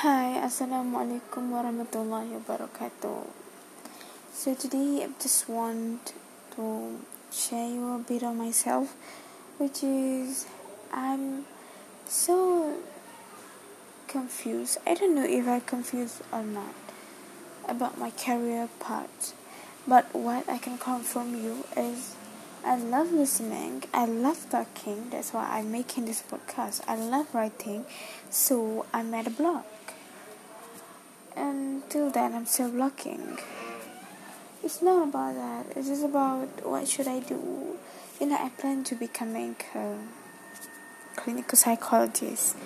Hi, Assalamualaikum warahmatullahi wabarakatuh. So today I just want to share you a bit of myself, which is I'm so confused. I don't know if I'm confused or not about my career part, but what I can confirm you is I love listening. I love talking. That's why I'm making this podcast. I love writing. So I made a blog. Until then, I'm still blogging. It's not about that. It's just about what should I do. You know, I plan to becoming a clinical psychologist.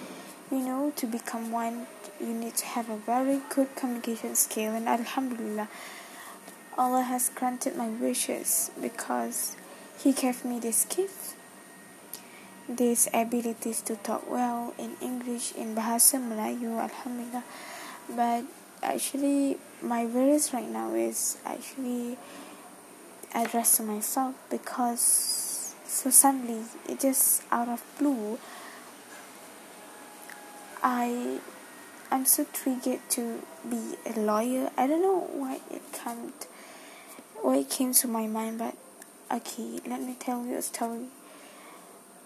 You know, to become one, you need to have a very good communication skill. And Alhamdulillah, Allah has granted my wishes because he gave me this gift, these abilities to talk well in English, in Bahasa Melayu, Alhamdulillah. But actually, my worries right now is actually addressed to myself because so suddenly, it just out of blue, I I'm so triggered to be a lawyer. I don't know why it can't why it came to my mind, but Okay, let me tell you a story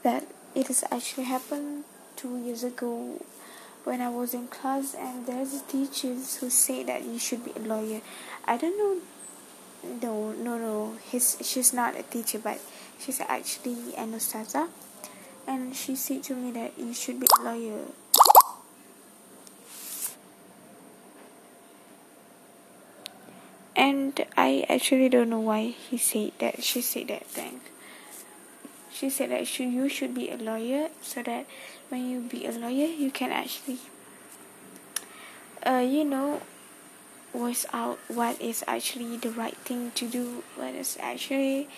that it has actually happened two years ago when I was in class and there's a teachers who say that you should be a lawyer. I don't know no no no he's she's not a teacher but she's actually an ustazah. And she said to me that you should be a lawyer. And I actually don't know why he said that she said that thing she said that should, you should be a lawyer so that when you be a lawyer you can actually uh, you know voice out what is actually the right thing to do what is actually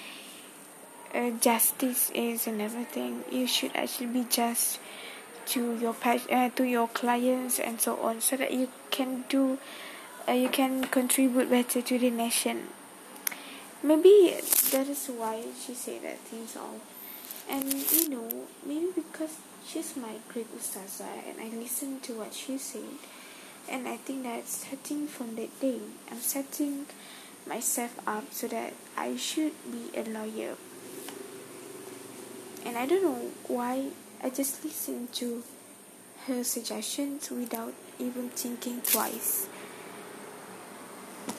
uh, justice is and everything you should actually be just to your uh, to your clients and so on so that you can do uh, you can contribute better to the nation. Maybe that is why she said that things all. And you know, maybe because she's my great ustazah and I listened to what she said. And I think that starting from that day, I'm setting myself up so that I should be a lawyer. And I don't know why I just listened to her suggestions without even thinking twice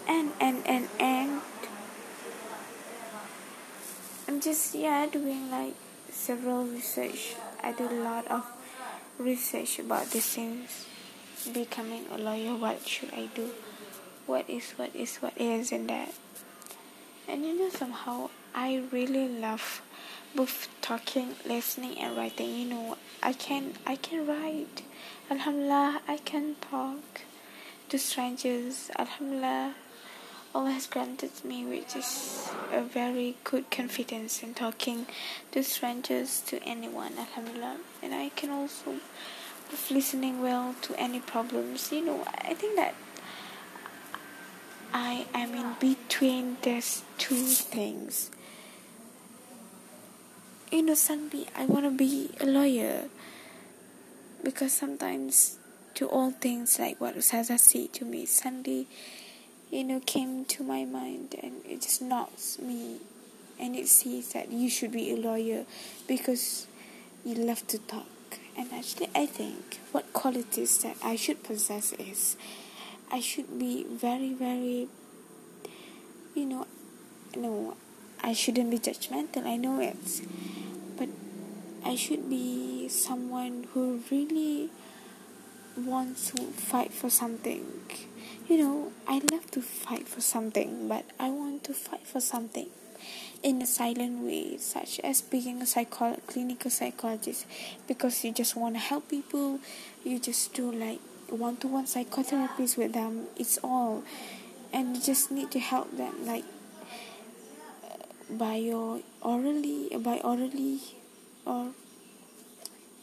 and and and and I'm just yeah doing like several research. I do a lot of research about these things. Becoming a lawyer, what should I do? What is what is what is and that. And you know somehow I really love both talking, listening and writing. You know, I can I can write. Alhamdulillah I can talk to strangers. Alhamdulillah Allah has granted me, which is a very good confidence in talking to strangers, to anyone, Alhamdulillah. And I can also listening well to any problems. You know, I think that I am in between these two things. You know, suddenly I want to be a lawyer because sometimes to all things like what Ustazah said to me, suddenly you know came to my mind and it just knocks me and it says that you should be a lawyer because you love to talk. And actually i think what qualities that i should possess is i should be very very you know no i shouldn't be judgmental i know it. But i should be someone who really wants to fight for something you know, I love to fight for something, but I want to fight for something in a silent way, such as being a psycho- clinical psychologist, because you just want to help people, you just do like one to one psychotherapies with them, it's all, and you just need to help them, like uh, by your orally, by orally, or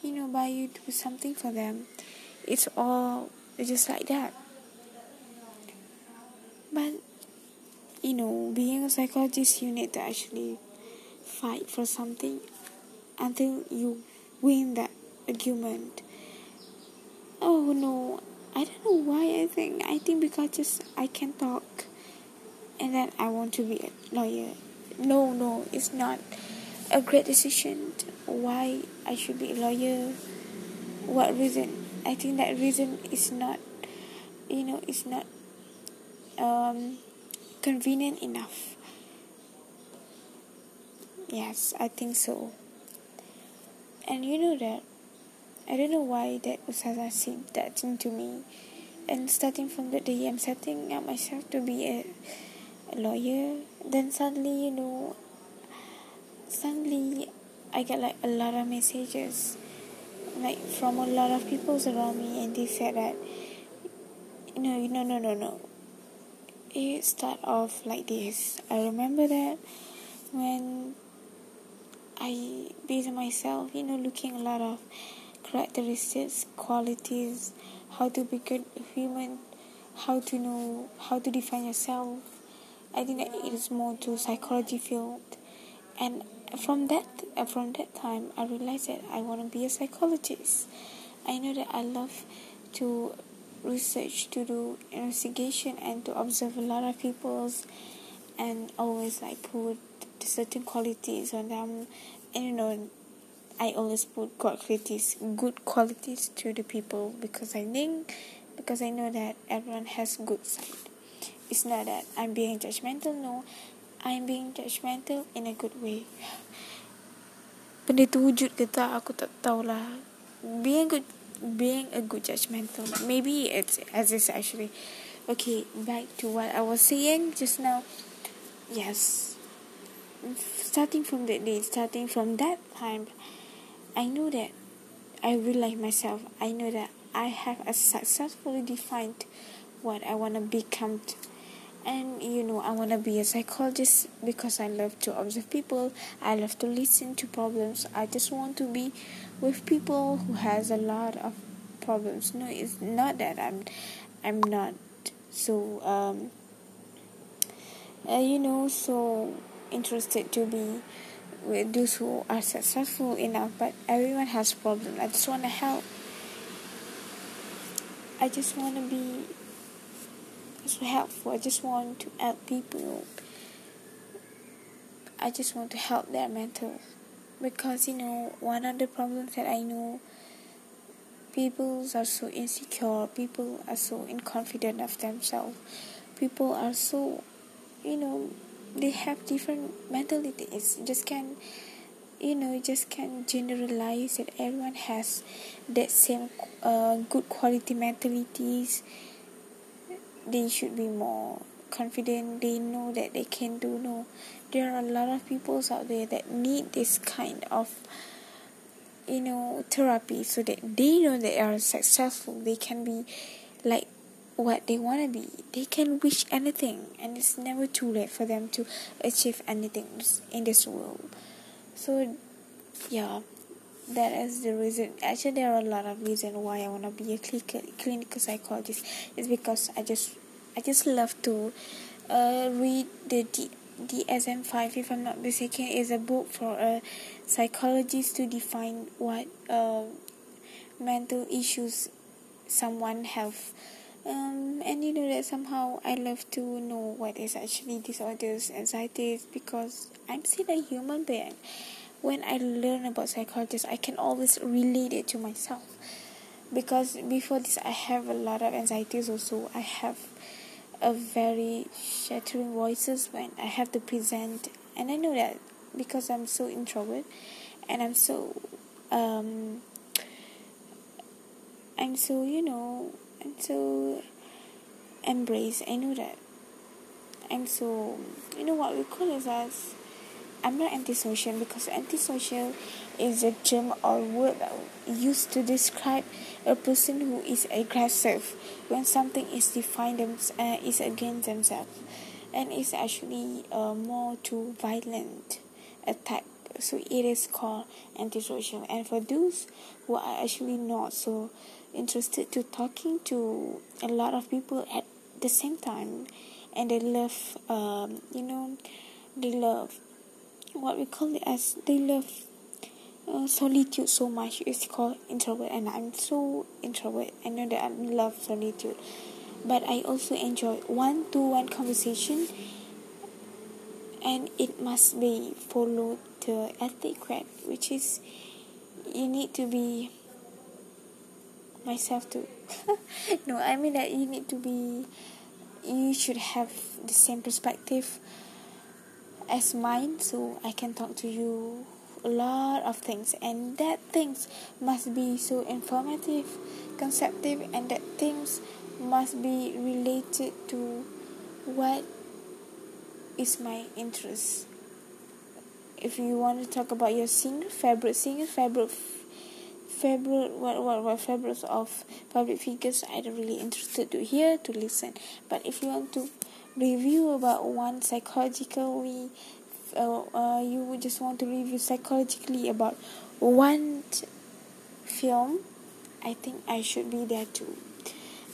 you know, by you do something for them, it's all just like that. But you know, being a psychologist, you need to actually fight for something until you win that argument. Oh no, I don't know why I think I think because just I can talk and then I want to be a lawyer. No, no, it's not a great decision. Why I should be a lawyer? What reason? I think that reason is not, you know, it's not um, convenient enough. Yes, I think so. And you know that I don't know why that Ustazah said that thing to me. And starting from that day, I'm setting up myself to be a, a lawyer. Then suddenly, you know, suddenly I get like a lot of messages, like from a lot of people around me, and they said that, no, no, no, no, no. It start off like this. I remember that when I based myself, you know, looking a lot of characteristics, qualities, how to be good human, how to know how to define yourself. I think that it is more to psychology field, and from that from that time, I realized that I want to be a psychologist. I know that I love to research, to do investigation, and to observe a lot of people's, and always like put certain qualities on them, and you know I always put good qualities, good qualities to the people because I think, because I know that everyone has good side. It's not that I'm being judgmental. No, I'm being judgmental in a good way. Benda tu wujud ke tak aku tak tahulah. Being good, being a good judgmental. Maybe it's as is actually. Okay, back to what I was saying just now. Yes, starting from that day, starting from that time. I know that I realize myself. I know that I have a successfully defined what I want to become. And you know, I want to be a psychologist because I love to observe people. I love to listen to problems. I just want to be with people who has a lot of problems. No, it's not that I'm, I'm not. So um, uh, you know, so interested to be with those who are successful enough but everyone has problems i just want to help. I just want to be so helpful. I just want to help people. I just want to help their mental because you know one of the problems that i know people are so insecure people are so inconfident of themselves. People are so you know they have different mentalities. You just can you know you just can generalize that everyone has that same uh, good quality mentalities. They should be more confident they know that they can do no there are a lot of people out there that need this kind of you know therapy so that they know they are successful they can be like what they want to be. They can wish anything, and it's never too late for them to achieve anything in this world. So, yeah, that is the reason. Actually, there are a lot of reasons why I want to be a clinical, psychologist. It's because I just, I just love to uh, read the D, DSM five. If I'm not mistaken, is a book for a psychologist to define what uh, mental issues someone have um, and you know that somehow I love to know what is actually disorders, anxieties, because I'm still a human being. When I learn about psychology, I can always relate it to myself. Because before this, I have a lot of anxieties also. I have a very shattering voices when I have to present, and I know that because I'm so introvert, and I'm so um, I'm so you know and so embrace I know that and so you know what we call it as I'm not antisocial because antisocial is a term or word used to describe a person who is aggressive when something is defined them, uh, is against themselves and is actually uh, more to violent attack. So it is called antisocial. And for those who are actually not so interested to talking to a lot of people at the same time and they love um, you know they love what we call it as they love uh, solitude so much it's called introvert and i'm so introvert. I know that i love solitude. But i also enjoy one-to-one conversation and it must be followed the etiquette which is you need to be myself too. No i mean that you need to be you should have the same perspective as mine so i can talk to you a lot of things and that things must be so informative conceptive and that things must be related to what is my interest. If you want to talk about your singer favorite singer favorite favorite what what what favorites of public figures I don't really interested to hear to listen. But if you want to review about one psychologically uh, uh, you would just want to review psychologically about one film I think I should be there too.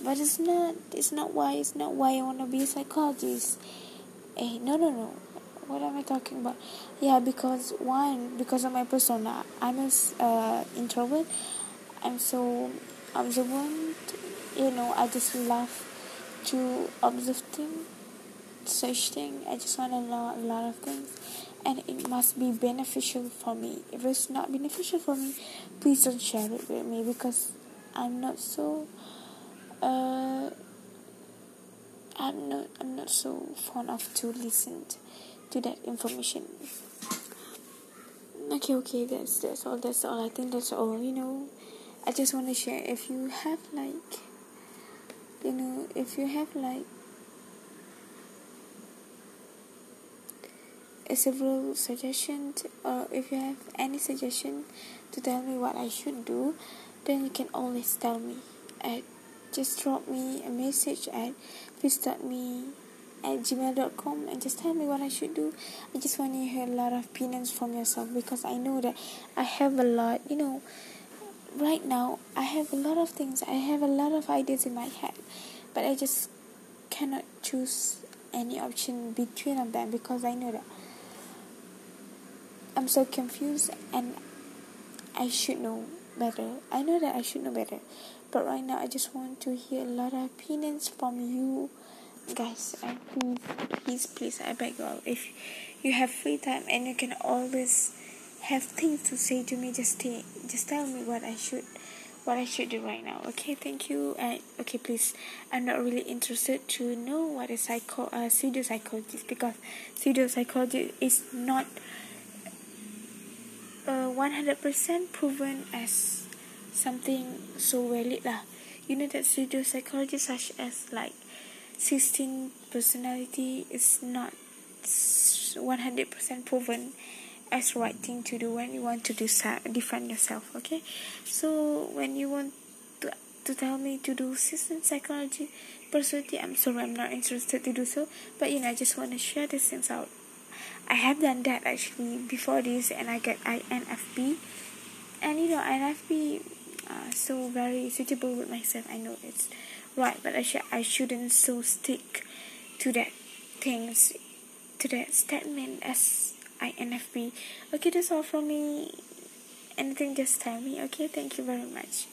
But it's not it's not why it's not why I want to be a psychologist. Eh no no no. What am I talking about? Yeah because one because of my persona. I'm a uh, introvert. I'm so observant you know I just love to observe things such thing I just want to know a lot of things and it must be beneficial for me. If it's not beneficial for me please don't share it with me because I'm not so uh I'm not I'm not so fond of to listen to that information. Okay okay that's that's all that's all. I think that's all you know. I just want to share if you have like you know if you have like a several suggestions or uh, if you have any suggestion to tell me what I should do then you can always tell me at just drop me a message at please me at gmail.com and just tell me what I should do. I just want to hear a lot of opinions from yourself because I know that I have a lot, you know, right now I have a lot of things, I have a lot of ideas in my head, but I just cannot choose any option between of them because I know that I'm so confused and I should know better. I know that I should know better, but right now I just want to hear a lot of opinions from you guys. And please please please i beg you all if you have free time and you can always have things to say to me just stay, just tell me what i should what i should do right now. Okay thank you. And okay please. I'm not really interested to know what is psycho uh, pseudo psychologist because pseudo psychology is not 100% proven as something so valid lah. You know that pseudo psychology such as like 16 personality is not 100% proven as right thing to do when you want to do defend yourself okay? So when you want to to tell me to do system psychology personality i'm sorry i'm not interested to do so. But you know i just want to share these things out i have done that actually before this and i get infp and you know infp uh, so very suitable with myself. I know it's right but I, sh- I shouldn't so stick to that things to that statement as INFP okay that's all from me. Anything just tell me. Okay thank you very much